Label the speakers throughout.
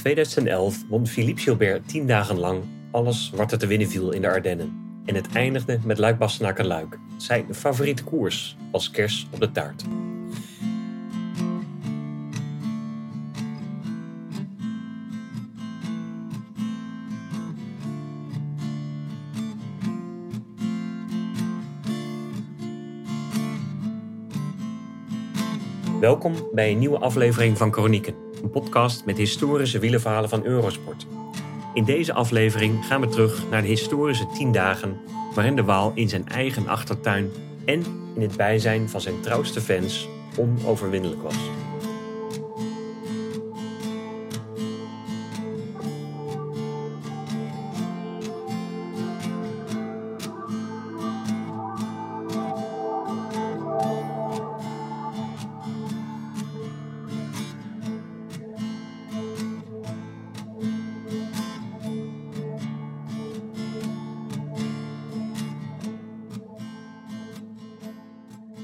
Speaker 1: 2011 won Philippe Gilbert tien dagen lang alles wat er te winnen viel in de Ardennen. En het eindigde met Luik Bastenaken Luik, zijn favoriete koers als kers op de taart. Welkom bij een nieuwe aflevering van Chronieken, podcast met historische wielenverhalen van Eurosport. In deze aflevering gaan we terug naar de historische 10 dagen waarin de Waal in zijn eigen achtertuin en in het bijzijn van zijn trouwste fans onoverwinnelijk was.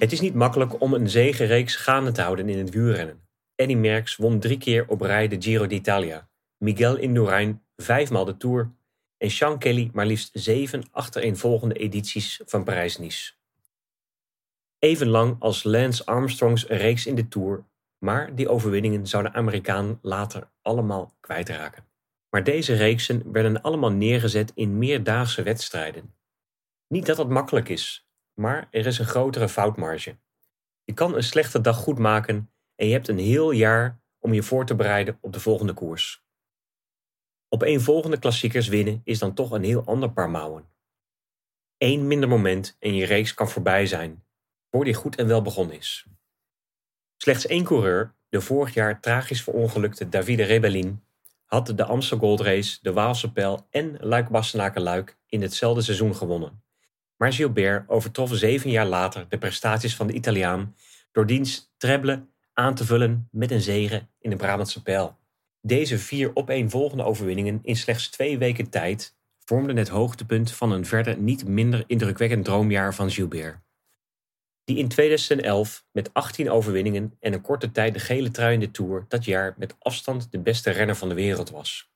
Speaker 1: Het is niet makkelijk om een zegenreeks gaande te houden in het wielrennen. Eddy Merckx won drie keer op rij de Giro d'Italia, Miguel Indurain vijfmaal de Tour en Sean Kelly maar liefst zeven achtereenvolgende edities van Parijs-Nice. Even lang als Lance Armstrongs reeks in de Tour, maar die overwinningen zou de Amerikaan later allemaal kwijtraken. Maar deze reeksen werden allemaal neergezet in meerdaagse wedstrijden. Niet dat dat makkelijk is, maar er is een grotere foutmarge. Je kan een slechte dag goed maken en je hebt een heel jaar om je voor te bereiden op de volgende koers. Op een volgende klassiekers winnen is dan toch een heel ander paar mouwen. Eén minder moment en je reeks kan voorbij zijn, voor die goed en wel begonnen is. Slechts één coureur, de vorig jaar tragisch verongelukte Davide Rebellin, had de Amstel Gold Race, de Waalse Pijl en Luik Bastenaken Luik in hetzelfde seizoen gewonnen. Maar Gilbert overtrof zeven jaar later de prestaties van de Italiaan door diens treble aan te vullen met een zege in de Brabantse pijl. Deze vier opeenvolgende overwinningen in slechts twee weken tijd vormden het hoogtepunt van een verder niet minder indrukwekkend droomjaar van Gilbert. Die in 2011 met 18 overwinningen en een korte tijd de gele trui in de Tour dat jaar met afstand de beste renner van de wereld was.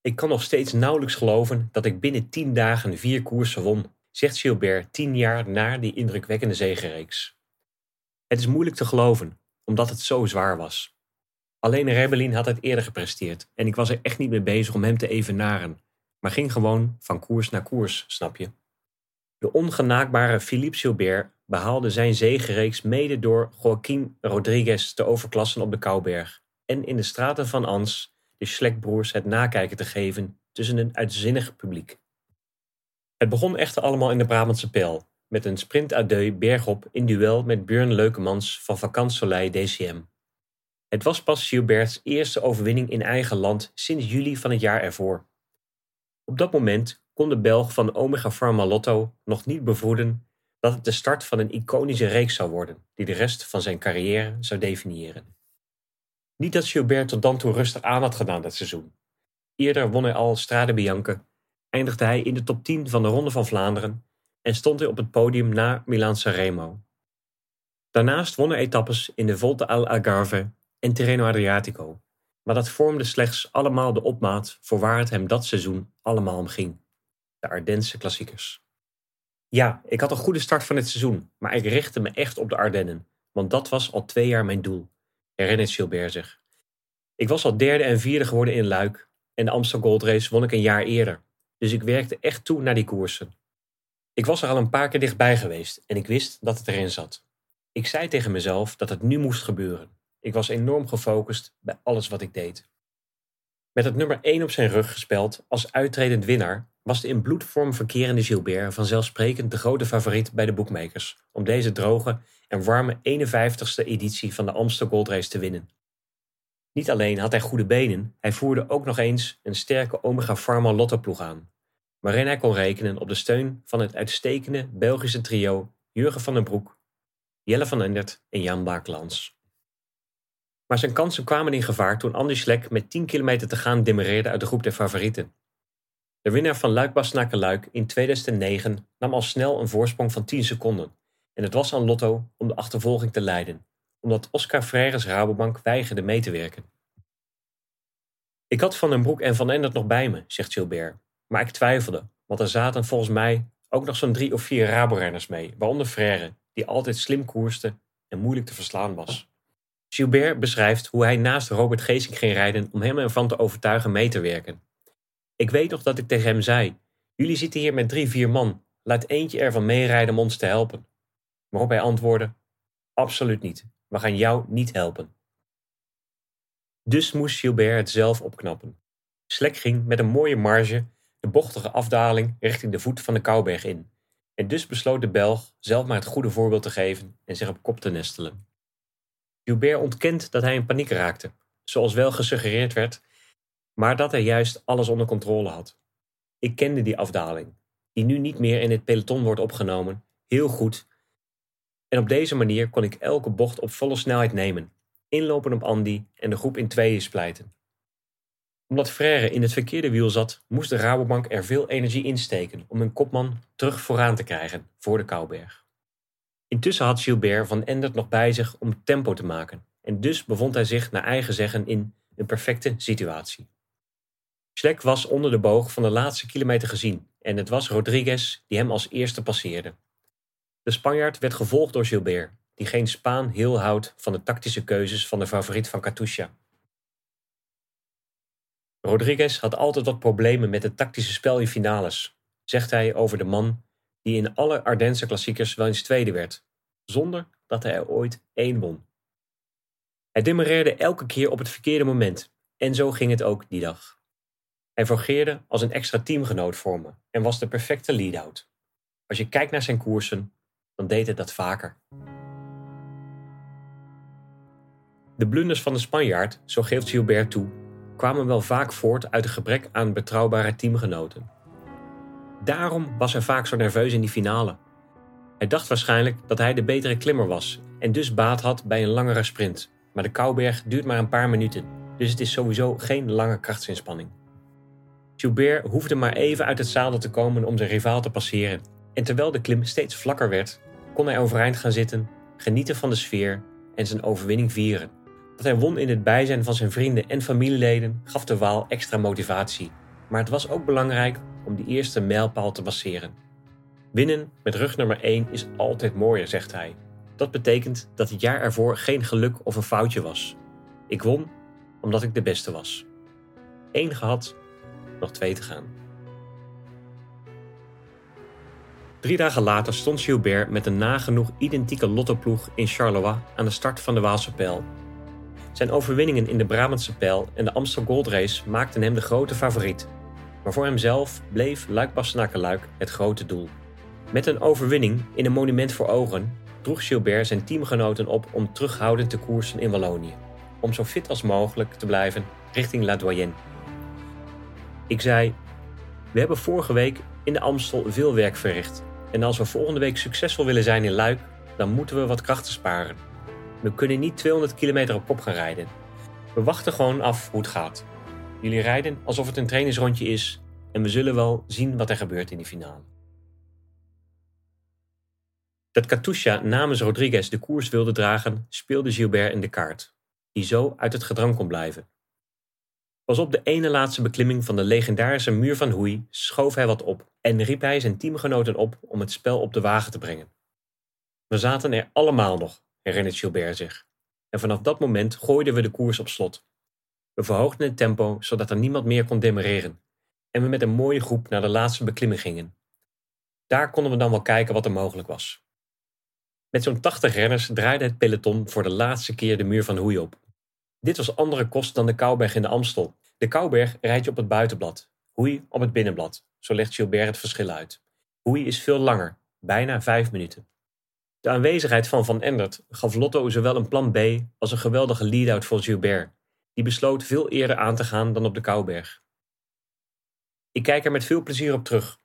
Speaker 1: Ik kan nog steeds nauwelijks geloven dat ik binnen 10 dagen vier koersen won zegt Gilbert tien jaar na die indrukwekkende zegenreeks. Het is moeilijk te geloven, omdat het zo zwaar was. Alleen Rebellin had het eerder gepresteerd en ik was er echt niet mee bezig om hem te evenaren, maar ging gewoon van koers naar koers, snap je? De ongenaakbare Philippe Gilbert behaalde zijn zegenreeks mede door Joaquim Rodriguez te overklassen op de Kouberg en in de straten van Ans de Schlekbroers het nakijken te geven tussen een uitzinnig publiek. Het begon echter allemaal in de Brabantse Pijl, met een sprint adieu bergop in duel met Björn Leukemans van Vakant Soleil DCM. Het was pas Gilberts eerste overwinning in eigen land sinds juli van het jaar ervoor. Op dat moment kon de Belg van Omega Pharma Lotto nog niet bevroeden dat het de start van een iconische reeks zou worden die de rest van zijn carrière zou definiëren. Niet dat Gilbert tot dan toe rustig aan had gedaan dat seizoen. Eerder won hij al Strade Bianche eindigde hij in de top 10 van de Ronde van Vlaanderen en stond hij op het podium na Milaan Remo. Daarnaast won hij etappes in de Volta al Algarve en Tirreno Adriatico, maar dat vormde slechts allemaal de opmaat voor waar het hem dat seizoen allemaal om ging: de Ardense klassiekers. Ja, ik had een goede start van het seizoen, maar ik richtte me echt op de Ardennen, want dat was al twee jaar mijn doel, herinnert Gilbert zich. Ik was al derde en vierde geworden in Luik en de Amstel Gold Race won ik een jaar eerder. Dus ik werkte echt toe naar die koersen. Ik was er al een paar keer dichtbij geweest en ik wist dat het erin zat. Ik zei tegen mezelf dat het nu moest gebeuren. Ik was enorm gefocust bij alles wat ik deed. Met het nummer 1 op zijn rug gespeld als uittredend winnaar was de in bloedvorm verkerende Gilbert vanzelfsprekend de grote favoriet bij de boekmakers om deze droge en warme 51ste editie van de Amstel Gold Race te winnen. Niet alleen had hij goede benen, hij voerde ook nog eens een sterke Omega Pharma Lotto-ploeg aan, waarin hij kon rekenen op de steun van het uitstekende Belgische trio Jurgen van den Broek, Jelle van Endert en Jan Baaklands. Maar zijn kansen kwamen in gevaar toen Andy Schlek met 10 kilometer te gaan demereerde uit de groep der favorieten. De winnaar van Luik Luik in 2009 nam al snel een voorsprong van 10 seconden en het was aan Lotto om de achtervolging te leiden omdat Oscar Freires Rabobank weigerde mee te werken. Ik had Van den Broek en Van Endert nog bij me, zegt Gilbert. Maar ik twijfelde, want er zaten volgens mij ook nog zo'n drie of vier Rabo-renners mee, waaronder Frère, die altijd slim koerste en moeilijk te verslaan was. Gilbert beschrijft hoe hij naast Robert Geesink ging rijden om hem ervan te overtuigen mee te werken. Ik weet nog dat ik tegen hem zei: Jullie zitten hier met drie, vier man. Laat eentje ervan meerijden om ons te helpen. Waarop hij antwoordde: Absoluut niet. We gaan jou niet helpen. Dus moest Gilbert het zelf opknappen. Slek ging met een mooie marge de bochtige afdaling richting de voet van de Kouberg in. En dus besloot de Belg zelf maar het goede voorbeeld te geven en zich op kop te nestelen. Gilbert ontkent dat hij in paniek raakte, zoals wel gesuggereerd werd, maar dat hij juist alles onder controle had. Ik kende die afdaling, die nu niet meer in het peloton wordt opgenomen, heel goed. En op deze manier kon ik elke bocht op volle snelheid nemen, inlopen op Andy en de groep in tweeën splijten. Omdat Frère in het verkeerde wiel zat, moest de Rabobank er veel energie insteken om hun kopman terug vooraan te krijgen voor de Kouberg. Intussen had Gilbert van Endert nog bij zich om tempo te maken en dus bevond hij zich naar eigen zeggen in een perfecte situatie. Schlek was onder de boog van de laatste kilometer gezien en het was Rodriguez die hem als eerste passeerde. De Spanjaard werd gevolgd door Gilbert, die geen Spaan heel houdt van de tactische keuzes van de favoriet van Katusha. Rodriguez had altijd wat problemen met het tactische spel in finales, zegt hij over de man die in alle Ardense klassiekers wel eens tweede werd, zonder dat hij er ooit één won. Hij demereerde elke keer op het verkeerde moment, en zo ging het ook die dag. Hij fungeerde als een extra teamgenoot voor me en was de perfecte lead-out. Als je kijkt naar zijn koersen, dan deed hij dat vaker. De blunders van de Spanjaard, zo geeft Gilbert toe, kwamen wel vaak voort uit een gebrek aan betrouwbare teamgenoten. Daarom was hij vaak zo nerveus in die finale. Hij dacht waarschijnlijk dat hij de betere klimmer was en dus baat had bij een langere sprint. Maar de Kouberg duurt maar een paar minuten, dus het is sowieso geen lange krachtsinspanning. Gilbert hoefde maar even uit het zadel te komen om zijn rivaal te passeren. En terwijl de klim steeds vlakker werd, kon hij overeind gaan zitten, genieten van de sfeer en zijn overwinning vieren. Dat hij won in het bijzijn van zijn vrienden en familieleden gaf de Waal extra motivatie. Maar het was ook belangrijk om die eerste mijlpaal te passeren. Winnen met rug nummer 1 is altijd mooier, zegt hij. Dat betekent dat het jaar ervoor geen geluk of een foutje was. Ik won omdat ik de beste was. Eén gehad, nog twee te gaan. Drie dagen later stond Gilbert met een nagenoeg identieke lottoploeg in Charleroi aan de start van de Waalse Pijl. Zijn overwinningen in de Brabantse Pijl en de Amstel Gold Race maakten hem de grote favoriet. Maar voor hemzelf bleef Luik Bastenaken-Luik het grote doel. Met een overwinning in een monument voor ogen droeg Gilbert zijn teamgenoten op om terughoudend te koersen in Wallonië. Om zo fit als mogelijk te blijven richting La Doyenne. Ik zei: We hebben vorige week in de Amstel veel werk verricht. En als we volgende week succesvol willen zijn in Luik, dan moeten we wat krachten sparen. We kunnen niet 200 kilometer op kop gaan rijden. We wachten gewoon af hoe het gaat. Jullie rijden alsof het een trainingsrondje is en we zullen wel zien wat er gebeurt in die finale. Dat Katusha namens Rodriguez de koers wilde dragen, speelde Gilbert in de kaart, die zo uit het gedrang kon blijven. Pas op de ene laatste beklimming van de legendarische muur van Hoei schoof hij wat op en riep hij zijn teamgenoten op om het spel op de wagen te brengen. We zaten er allemaal nog, herinnert Gilbert zich. En vanaf dat moment gooiden we de koers op slot. We verhoogden het tempo zodat er niemand meer kon demereren en we met een mooie groep naar de laatste beklimming gingen. Daar konden we dan wel kijken wat er mogelijk was. Met zo'n 80 renners draaide het peloton voor de laatste keer de muur van Hoei op. Dit was andere kost dan de Kouberg in de Amstel. De Kouberg rijd je op het buitenblad, Hoei op het binnenblad. Zo legt Gilbert het verschil uit. Hoei is veel langer, bijna vijf minuten. De aanwezigheid van Van Endert gaf Lotto zowel een plan B als een geweldige lead-out voor Gilbert, die besloot veel eerder aan te gaan dan op de Kouberg. Ik kijk er met veel plezier op terug.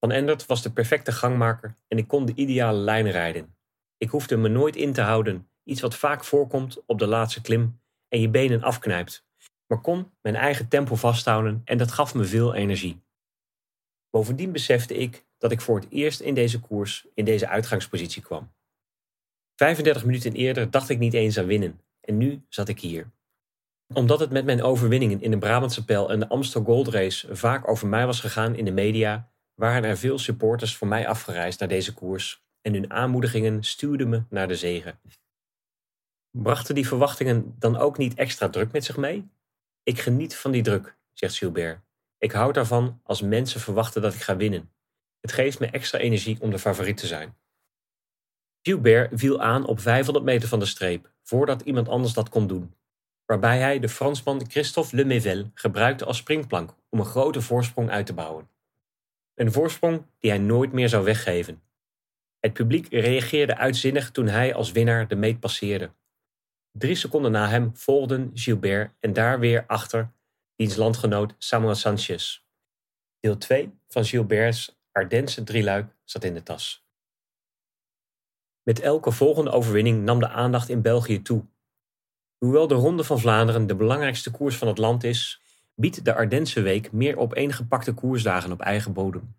Speaker 1: Van Endert was de perfecte gangmaker en ik kon de ideale lijn rijden. Ik hoefde me nooit in te houden, iets wat vaak voorkomt op de laatste klim en je benen afknijpt, maar kon mijn eigen tempo vasthouden en dat gaf me veel energie. Bovendien besefte ik dat ik voor het eerst in deze koers in deze uitgangspositie kwam. 35 minuten eerder dacht ik niet eens aan winnen en nu zat ik hier. Omdat het met mijn overwinningen in de Brabantse Pijl en de Amstel Gold Race vaak over mij was gegaan in de media, waren er veel supporters voor mij afgereisd naar deze koers en hun aanmoedigingen stuurden me naar de zegen. Brachten die verwachtingen dan ook niet extra druk met zich mee? Ik geniet van die druk, zegt Gilbert. Ik houd daarvan als mensen verwachten dat ik ga winnen. Het geeft me extra energie om de favoriet te zijn. Gilbert viel aan op 500 meter van de streep, voordat iemand anders dat kon doen, waarbij hij de Fransman Christophe Lemaivel gebruikte als springplank om een grote voorsprong uit te bouwen. Een voorsprong die hij nooit meer zou weggeven. Het publiek reageerde uitzinnig toen hij als winnaar de meet passeerde. Drie seconden na hem volgden Gilbert en daar weer achter diens landgenoot Samuel Sanchez. Deel 2 van Gilbert's Ardense drieluik zat in de tas. Met elke volgende overwinning nam de aandacht in België toe. Hoewel de Ronde van Vlaanderen de belangrijkste koers van het land is, biedt de Ardense Week meer opeengepakte koersdagen op eigen bodem.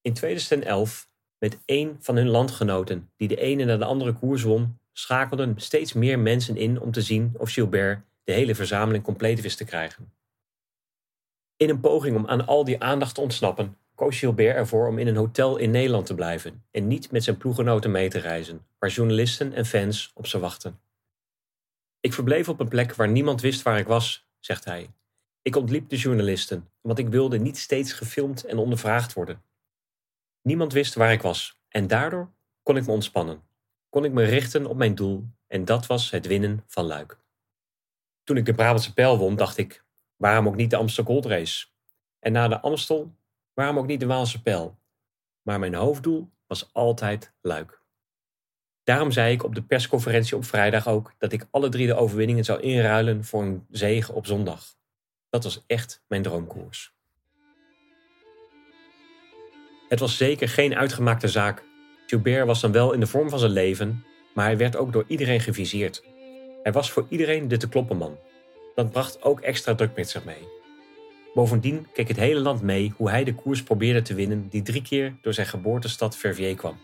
Speaker 1: In 2011, met één van hun landgenoten die de ene na de andere koers won, schakelden steeds meer mensen in om te zien of Gilbert de hele verzameling compleet wist te krijgen. In een poging om aan al die aandacht te ontsnappen, koos Gilbert ervoor om in een hotel in Nederland te blijven en niet met zijn ploegenoten mee te reizen, waar journalisten en fans op ze wachten. Ik verbleef op een plek waar niemand wist waar ik was, zegt hij. Ik ontliep de journalisten, want ik wilde niet steeds gefilmd en ondervraagd worden. Niemand wist waar ik was en daardoor kon ik me ontspannen. Kon ik me richten op mijn doel en dat was het winnen van Luik. Toen ik de Brabantse pijl won, dacht ik, waarom ook niet de Amstel Gold Race? En na de Amstel, waarom ook niet de Waalse pijl? Maar mijn hoofddoel was altijd Luik. Daarom zei ik op de persconferentie op vrijdag ook dat ik alle drie de overwinningen zou inruilen voor een zege op zondag. Dat was echt mijn droomkoers. Het was zeker geen uitgemaakte zaak. Gilbert was dan wel in de vorm van zijn leven, maar hij werd ook door iedereen geviseerd. Hij was voor iedereen de te kloppen man. Dat bracht ook extra druk met zich mee. Bovendien keek het hele land mee hoe hij de koers probeerde te winnen die drie keer door zijn geboortestad Verviers kwam.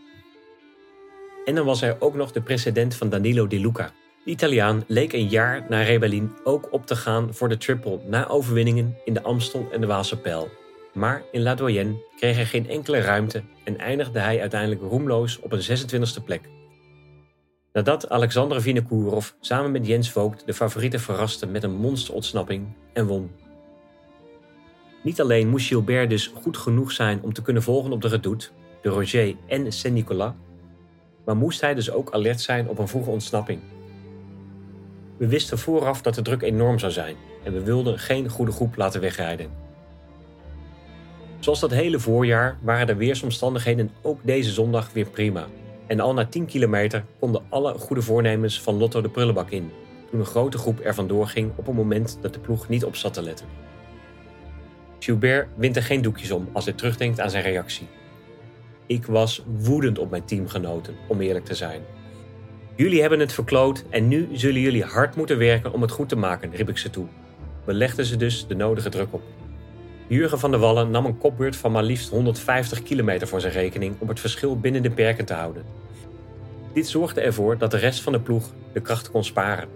Speaker 1: En dan was er ook nog de precedent van Danilo Di Luca. De Italiaan leek een jaar na Rebellin ook op te gaan voor de triple na overwinningen in de Amstel en de Waalse Pijl. Maar in La Doyenne kreeg hij geen enkele ruimte en eindigde hij uiteindelijk roemloos op een 26e plek. Nadat Alexander Vinokourov samen met Jens Vogt de favorieten verraste met een monsterontsnapping en won. Niet alleen moest Gilbert dus goed genoeg zijn om te kunnen volgen op de redoute, de Roger en Saint-Nicolas, maar moest hij dus ook alert zijn op een vroege ontsnapping. We wisten vooraf dat de druk enorm zou zijn en we wilden geen goede groep laten wegrijden. Zoals dat hele voorjaar waren de weersomstandigheden ook deze zondag weer prima. En al na 10 kilometer konden alle goede voornemens van Lotto de prullenbak in, toen een grote groep er vandoor ging op een moment dat de ploeg niet op zat te letten. Gilbert wint er geen doekjes om als hij terugdenkt aan zijn reactie. Ik was woedend op mijn teamgenoten, om eerlijk te zijn. Jullie hebben het verkloot en nu zullen jullie hard moeten werken om het goed te maken, riep ik ze toe. We legden ze dus de nodige druk op. Jurgen van der Wallen nam een kopbeurt van maar liefst 150 kilometer voor zijn rekening om het verschil binnen de perken te houden. Dit zorgde ervoor dat de rest van de ploeg de kracht kon sparen.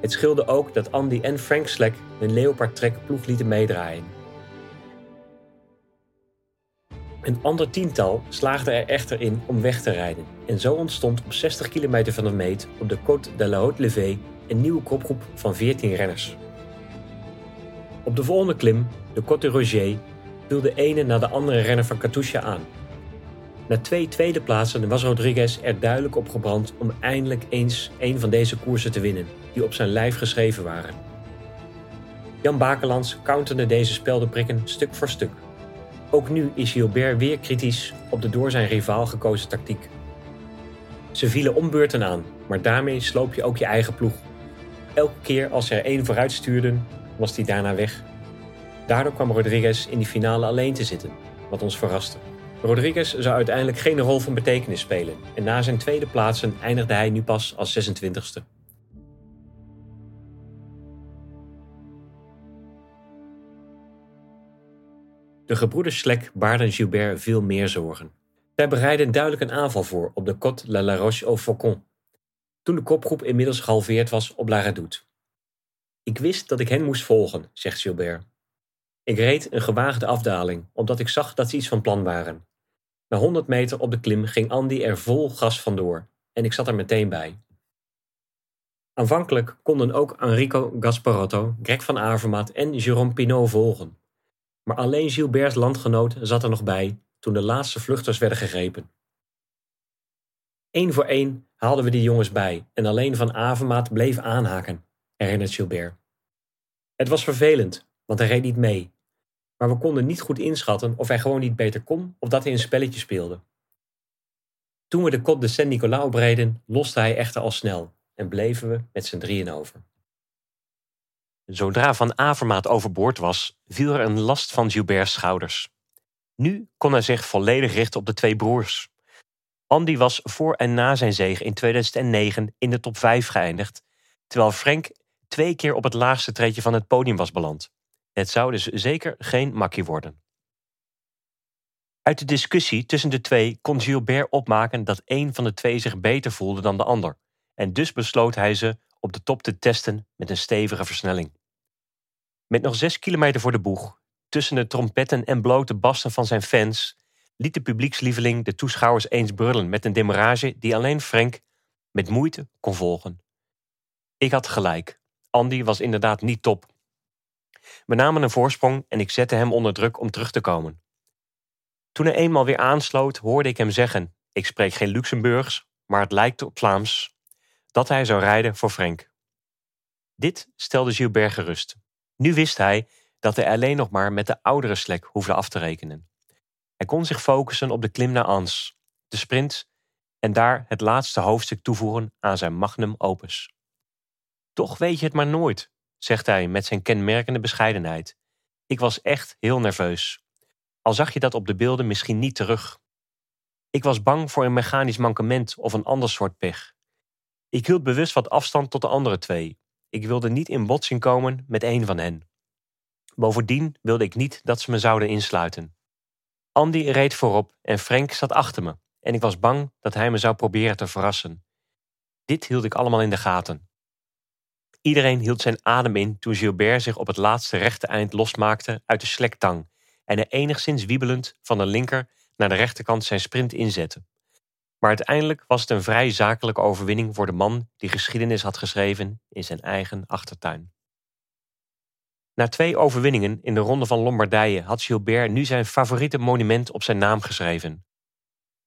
Speaker 1: Het scheelde ook dat Andy en Frank Slek hun Leopard Trek ploeg lieten meedraaien. Een ander tiental slaagde er echter in om weg te rijden en zo ontstond op 60 kilometer van de meet op de Côte de la Haute-Levée een nieuwe kopgroep van 14 renners. Op de volgende klim, de Côte de Roger, viel de ene na de andere renner van Katusha aan. Na twee tweede plaatsen was Rodriguez er duidelijk op gebrand om eindelijk eens een van deze koersen te winnen, die op zijn lijf geschreven waren. Jan Bakelands counterde deze speldenprikken stuk voor stuk. Ook nu is Gilbert weer kritisch op de door zijn rivaal gekozen tactiek. Ze vielen ombeurten aan, maar daarmee sloop je ook je eigen ploeg. Elke keer als ze er één vooruit stuurden, was die daarna weg. Daardoor kwam Rodriguez in die finale alleen te zitten, wat ons verraste. Rodriguez zou uiteindelijk geen rol van betekenis spelen en na zijn tweede plaatsen eindigde hij nu pas als 26e. De gebroeders Slek baarden Gilbert veel meer zorgen. Zij bereidden duidelijk een aanval voor op de Côte La Roche au Faucon, toen de kopgroep inmiddels gehalveerd was op La Redoute. Ik wist dat ik hen moest volgen, zegt Gilbert. Ik reed een gewaagde afdaling, omdat ik zag dat ze iets van plan waren. Na 100 meter op de klim ging Andy er vol gas vandoor en ik zat er meteen bij. Aanvankelijk konden ook Enrico Gasparotto, Greg van Avermaat en Jérôme Pinot volgen. Maar alleen Gilbert's landgenoot zat er nog bij toen de laatste vluchters werden gegrepen. Eén voor één haalden we die jongens bij en alleen Van Avermaat bleef aanhaken, herinnert Gilbert. Het was vervelend, want hij reed niet mee. Maar we konden niet goed inschatten of hij gewoon niet beter kon of dat hij een spelletje speelde. Toen we de Côte de Saint-Nicolas opreden, loste hij echter al snel en bleven we met z'n drieën over. Zodra Van Avermaat overboord was, viel er een last van Gilbert's schouders. Nu kon hij zich volledig richten op de twee broers. Andy was voor en na zijn zege in 2009 in de top 5 geëindigd, terwijl Frank twee keer op het laagste treedje van het podium was beland. Het zou dus zeker geen makkie worden. Uit de discussie tussen de twee kon Gilbert opmaken dat een van de twee zich beter voelde dan de ander, en dus besloot hij ze op de top te testen met een stevige versnelling. Met nog zes kilometer voor de boeg, tussen de trompetten en blote bassen van zijn fans, liet de publiekslieveling de toeschouwers eens brullen met een demarage die alleen Frank met moeite kon volgen. Ik had gelijk. Andy was inderdaad niet top. We namen een voorsprong en ik zette hem onder druk om terug te komen. Toen hij eenmaal weer aansloot, hoorde ik hem zeggen: Ik spreek geen Luxemburgs, maar het lijkt op Vlaams, dat hij zou rijden voor Frank. Dit stelde Gilbert gerust. Nu wist hij dat hij alleen nog maar met de oudere slek hoefde af te rekenen. Hij kon zich focussen op de klim naar Ans, de sprint en daar het laatste hoofdstuk toevoegen aan zijn magnum opus. Toch weet je het maar nooit, zegt hij met zijn kenmerkende bescheidenheid. Ik was echt heel nerveus. Al zag je dat op de beelden misschien niet terug. Ik was bang voor een mechanisch mankement of een ander soort pech. Ik hield bewust wat afstand tot de andere twee. Ik wilde niet in botsing komen met een van hen. Bovendien wilde ik niet dat ze me zouden insluiten. Andy reed voorop en Frank zat achter me en ik was bang dat hij me zou proberen te verrassen. Dit hield ik allemaal in de gaten. Iedereen hield zijn adem in toen Gilbert zich op het laatste rechte eind losmaakte uit de slektang en er enigszins wiebelend van de linker naar de rechterkant zijn sprint inzette. Maar uiteindelijk was het een vrij zakelijke overwinning voor de man die geschiedenis had geschreven in zijn eigen achtertuin. Na twee overwinningen in de Ronde van Lombardije had Gilbert nu zijn favoriete monument op zijn naam geschreven.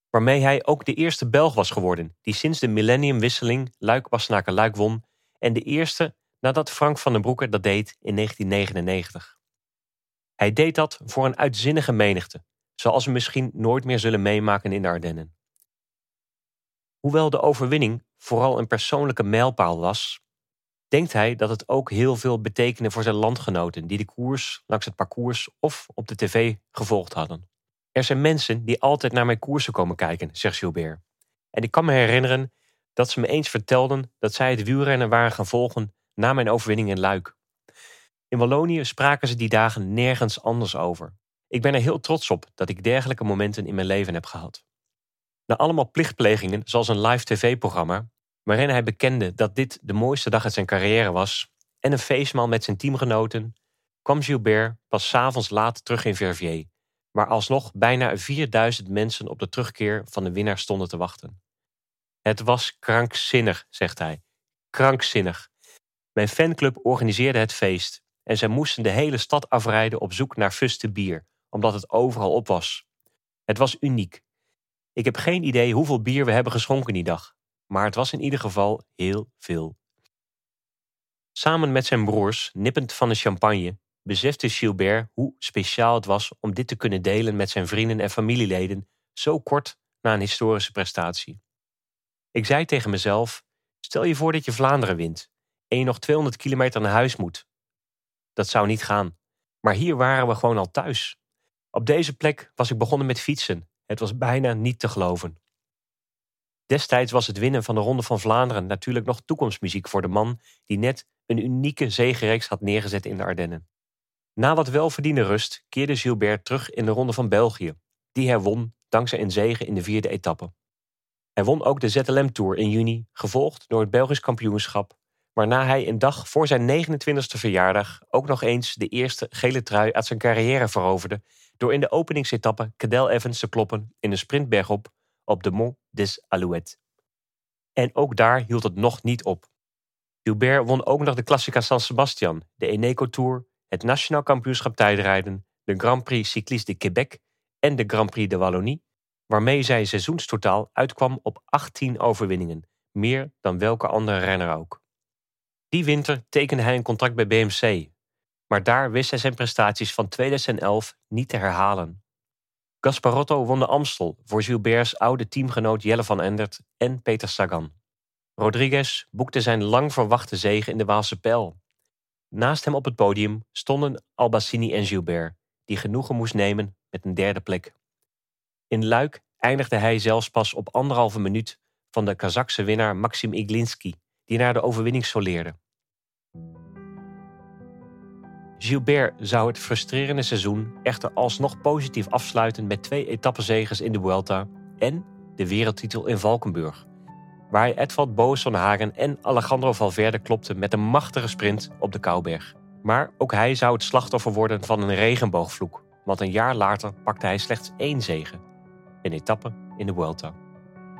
Speaker 1: Waarmee hij ook de eerste Belg was geworden die sinds de millenniumwisseling Luik-Bastenaken-Luik won en de eerste nadat Frank van den Broeke dat deed in 1999. Hij deed dat voor een uitzinnige menigte, zoals we misschien nooit meer zullen meemaken in de Ardennen. Hoewel de overwinning vooral een persoonlijke mijlpaal was, denkt hij dat het ook heel veel betekende voor zijn landgenoten die de koers langs het parcours of op de tv gevolgd hadden. Er zijn mensen die altijd naar mijn koersen komen kijken, zegt Gilbert. En ik kan me herinneren dat ze me eens vertelden dat zij het wielrennen waren gaan volgen na mijn overwinning in Luik. In Wallonië spraken ze die dagen nergens anders over. Ik ben er heel trots op dat ik dergelijke momenten in mijn leven heb gehad. Na allemaal plichtplegingen, zoals een live tv-programma, waarin hij bekende dat dit de mooiste dag uit zijn carrière was, en een feestmaal met zijn teamgenoten, kwam Gilbert pas s'avonds laat terug in Verviers, waar alsnog bijna 4000 mensen op de terugkeer van de winnaar stonden te wachten. Het was krankzinnig, zegt hij. Krankzinnig. Mijn fanclub organiseerde het feest en zij moesten de hele stad afrijden op zoek naar fuste bier, omdat het overal op was. Het was uniek. Ik heb geen idee hoeveel bier we hebben geschonken die dag, maar het was in ieder geval heel veel. Samen met zijn broers, nippend van de champagne, besefte Gilbert hoe speciaal het was om dit te kunnen delen met zijn vrienden en familieleden zo kort na een historische prestatie. Ik zei tegen mezelf: stel je voor dat je Vlaanderen wint en je nog 200 kilometer naar huis moet. Dat zou niet gaan. Maar hier waren we gewoon al thuis. Op deze plek was ik begonnen met fietsen. Het was bijna niet te geloven. Destijds was het winnen van de Ronde van Vlaanderen natuurlijk nog toekomstmuziek voor de man die net een unieke zegenreeks had neergezet in de Ardennen. Na wat welverdiende rust keerde Gilbert terug in de Ronde van België, die hij won dankzij een zege in de vierde etappe. Hij won ook de ZLM Tour in juni, gevolgd door het Belgisch kampioenschap, Waarna hij een dag voor zijn 29e verjaardag ook nog eens de eerste gele trui uit zijn carrière veroverde door in de openingsetappe Cadel Evans te kloppen in een sprintbergop op de Mont des Alouettes. En ook daar hield het nog niet op. Gilbert won ook nog de Classica San Sebastian, de Eneco Tour, het Nationaal Kampioenschap Tijdrijden, de Grand Prix Cycliste de Québec en de Grand Prix de Wallonie, waarmee zijn seizoenstotaal uitkwam op 18 overwinningen, meer dan welke andere renner ook. Die winter tekende hij een contract bij BMC, maar daar wist hij zijn prestaties van 2011 niet te herhalen. Gasparotto won de Amstel voor Gilbert's oude teamgenoot Jelle van Endert en Peter Sagan. Rodriguez boekte zijn lang verwachte zege in de Waalse Pijl. Naast hem op het podium stonden Albacini en Gilbert, die genoegen moest nemen met een derde plek. In Luik eindigde hij zelfs pas op anderhalve minuut van de Kazakse winnaar Maxim Iglinski, die naar de overwinning soleerde. Gilbert zou het frustrerende seizoen echter alsnog positief afsluiten met twee etappenzegers in de Vuelta en de wereldtitel in Valkenburg, waar hij Edvald Boas van Hagen en Alejandro Valverde klopte met een machtige sprint op de Kouberg. Maar ook hij zou het slachtoffer worden van een regenboogvloek, want een jaar later pakte hij slechts één zege, een etappe in de Vuelta.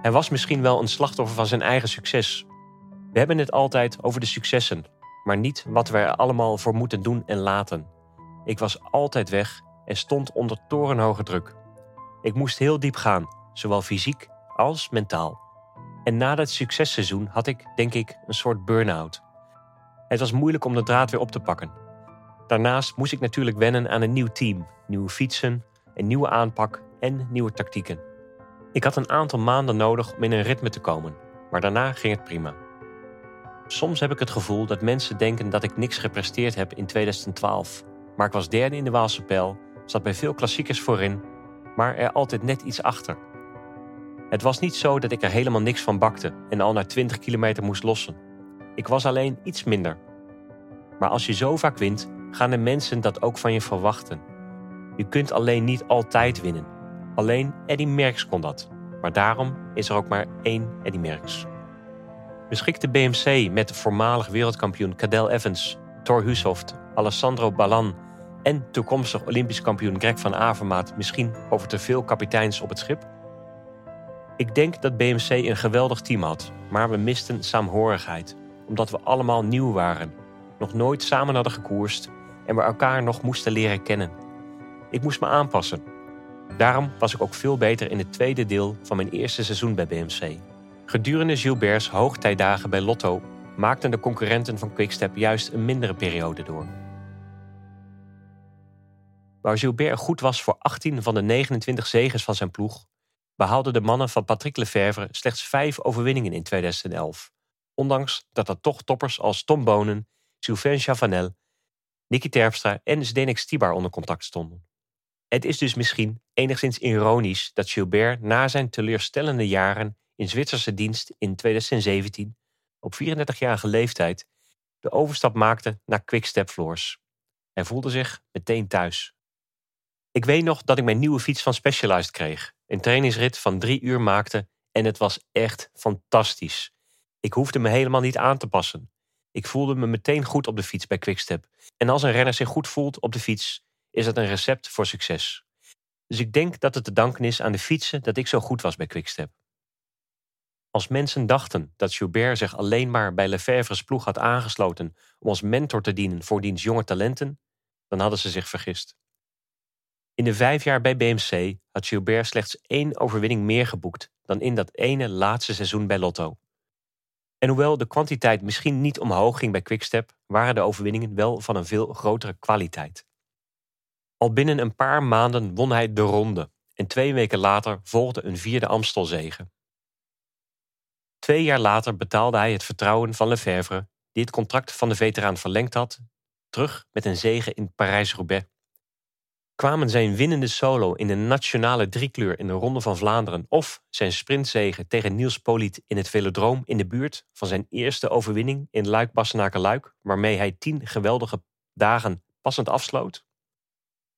Speaker 1: Hij was misschien wel een slachtoffer van zijn eigen succes. We hebben het altijd over de successen, maar niet wat we er allemaal voor moeten doen en laten. Ik was altijd weg en stond onder torenhoge druk. Ik moest heel diep gaan, zowel fysiek als mentaal. En na dat successeizoen had ik, denk ik, een soort burn-out. Het was moeilijk om de draad weer op te pakken. Daarnaast moest ik natuurlijk wennen aan een nieuw team, nieuwe fietsen, een nieuwe aanpak en nieuwe tactieken. Ik had een aantal maanden nodig om in een ritme te komen, maar daarna ging het prima. Soms heb ik het gevoel dat mensen denken dat ik niks gepresteerd heb in 2012. Maar ik was derde in de Waalse pijl, zat bij veel klassiekers voorin, maar er altijd net iets achter. Het was niet zo dat ik er helemaal niks van bakte en al na 20 kilometer moest lossen. Ik was alleen iets minder. Maar als je zo vaak wint, gaan de mensen dat ook van je verwachten. Je kunt alleen niet altijd winnen. Alleen Eddy Merckx kon dat. Maar daarom is er ook maar één Eddy Merckx beschikte BMC met voormalig wereldkampioen Cadel Evans, Thor Hushoft, Alessandro Ballan en toekomstig Olympisch kampioen Greg van Avermaat misschien over te veel kapiteins op het schip? Ik denk dat BMC een geweldig team had, maar we misten saamhorigheid, omdat we allemaal nieuw waren, nog nooit samen hadden gekoerst en we elkaar nog moesten leren kennen. Ik moest me aanpassen. Daarom was ik ook veel beter in het tweede deel van mijn eerste seizoen bij BMC. Gedurende Gilbert's hoogtijdagen bij Lotto maakten de concurrenten van Quickstep juist een mindere periode door. Waar Gilbert goed was voor 18 van de 29 zegens van zijn ploeg, behaalden de mannen van Patrick Lefevre slechts vijf overwinningen in 2011. Ondanks dat er toch toppers als Tom Bonen, Sylvain Chavanel, Nicky Terpstra en Zdenek Stibar onder contact stonden. Het is dus misschien enigszins ironisch dat Gilbert na zijn teleurstellende jaren in Zwitserse dienst in 2017 op 34-jarige leeftijd de overstap maakte naar Quickstep Floors. Hij voelde zich meteen thuis. Ik weet nog dat ik mijn nieuwe fiets van Specialized kreeg, een trainingsrit van drie uur maakte en het was echt fantastisch. Ik hoefde me helemaal niet aan te passen. Ik voelde me meteen goed op de fiets bij Quickstep. En als een renner zich goed voelt op de fiets, is dat een recept voor succes. Dus ik denk dat het te danken is aan de fietsen dat ik zo goed was bij Quickstep. Als mensen dachten dat Joubert zich alleen maar bij Lefebvre's ploeg had aangesloten om als mentor te dienen voor diens jonge talenten, dan hadden ze zich vergist. In de vijf jaar bij BMC had Gilbert slechts één overwinning meer geboekt dan in dat ene laatste seizoen bij Lotto. En hoewel de kwantiteit misschien niet omhoog ging bij Quickstep, waren de overwinningen wel van een veel grotere kwaliteit. Al binnen een paar maanden won hij de ronde en twee weken later volgde een vierde Amstelzege. Twee jaar later betaalde hij het vertrouwen van Lefebvre, die het contract van de veteraan verlengd had, terug met een zege in Parijs-Roubaix. Kwamen zijn winnende solo in de nationale driekleur in de Ronde van Vlaanderen of zijn sprintzege tegen Niels Poliet in het velodroom in de buurt van zijn eerste overwinning in Luik-Bastenaken-Luik, waarmee hij tien geweldige dagen passend afsloot?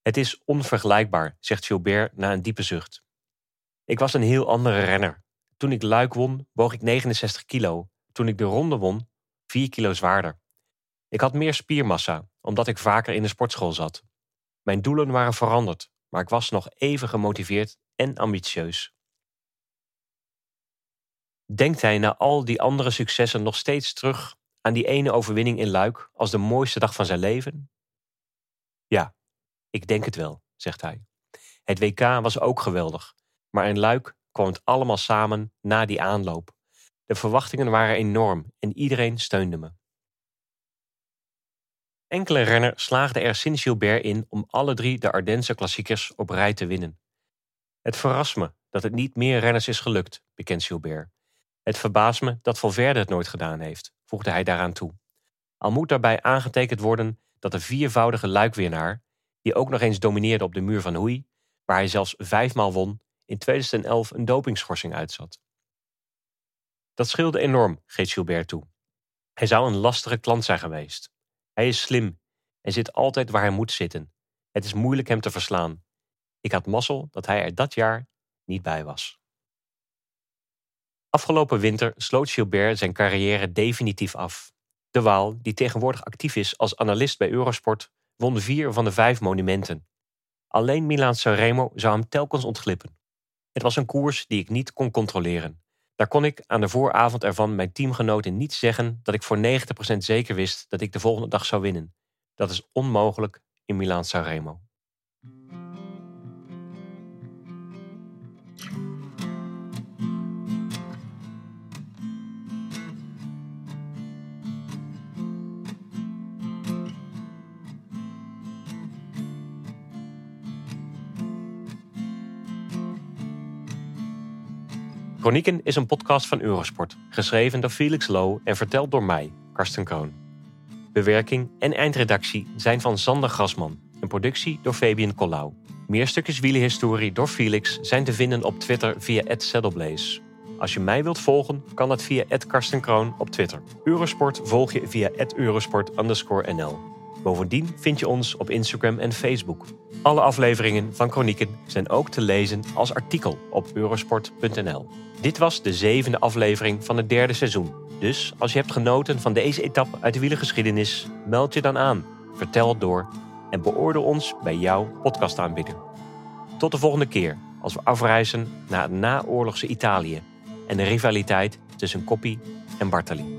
Speaker 1: Het is onvergelijkbaar, zegt Gilbert na een diepe zucht. Ik was een heel andere renner toen ik Luik won, woog ik 69 kilo. Toen ik de ronde won, 4 kilo zwaarder. Ik had meer spiermassa, omdat ik vaker in de sportschool zat. Mijn doelen waren veranderd, maar ik was nog even gemotiveerd en ambitieus. Denkt hij na al die andere successen nog steeds terug aan die ene overwinning in Luik als de mooiste dag van zijn leven? Ja, ik denk het wel, zegt hij. Het WK was ook geweldig, maar in Luik kwam het allemaal samen na die aanloop. De verwachtingen waren enorm en iedereen steunde me. Enkele renners slaagden er sinds Gilbert in om alle drie de Ardense klassiekers op rij te winnen. Het verrast me dat het niet meer renners is gelukt, bekent Gilbert. Het verbaast me dat Valverde het nooit gedaan heeft, voegde hij daaraan toe. Al moet daarbij aangetekend worden dat de viervoudige luikwinnaar, die ook nog eens domineerde op de muur van Hoei, waar hij zelfs vijfmaal won, in 2011 een dopingschorsing uitzat. Dat scheelde enorm, geeft Gilbert toe. Hij zou een lastige klant zijn geweest. Hij is slim en zit altijd waar hij moet zitten. Het is moeilijk hem te verslaan. Ik had mazzel dat hij er dat jaar niet bij was. Afgelopen winter sloot Gilbert zijn carrière definitief af. De Waal, die tegenwoordig actief is als analist bij Eurosport, won vier van de vijf monumenten. Alleen Milaan-Sanremo zou hem telkens ontglippen. Het was een koers die ik niet kon controleren. Daar kon ik aan de vooravond ervan mijn teamgenoten niet zeggen dat ik voor 90% zeker wist dat ik de volgende dag zou winnen. Dat is onmogelijk in Milaan-Sanremo. Chronieken is een podcast van Eurosport, geschreven door Felix Low en verteld door mij, Karsten Kroon. Bewerking en eindredactie zijn van Sander Grasman en productie door Fabian Collau. Meer stukjes wielenhistorie door Felix zijn te vinden op Twitter via @saddleblaze. Als je mij wilt volgen, kan dat via @karstenkroon op Twitter. Eurosport volg je via @eurosport_nl. Bovendien vind je ons op Instagram en Facebook. Alle afleveringen van Chronieken zijn ook te lezen als artikel op eurosport.nl. Dit was de zevende aflevering van het derde seizoen. Dus als je hebt genoten van deze etappe uit de wielergeschiedenis, meld je dan aan, vertel het door en beoordeel ons bij jouw podcastaanbieder. Tot de volgende keer als we afreizen naar het naoorlogse Italië en de rivaliteit tussen Coppi en Bartali.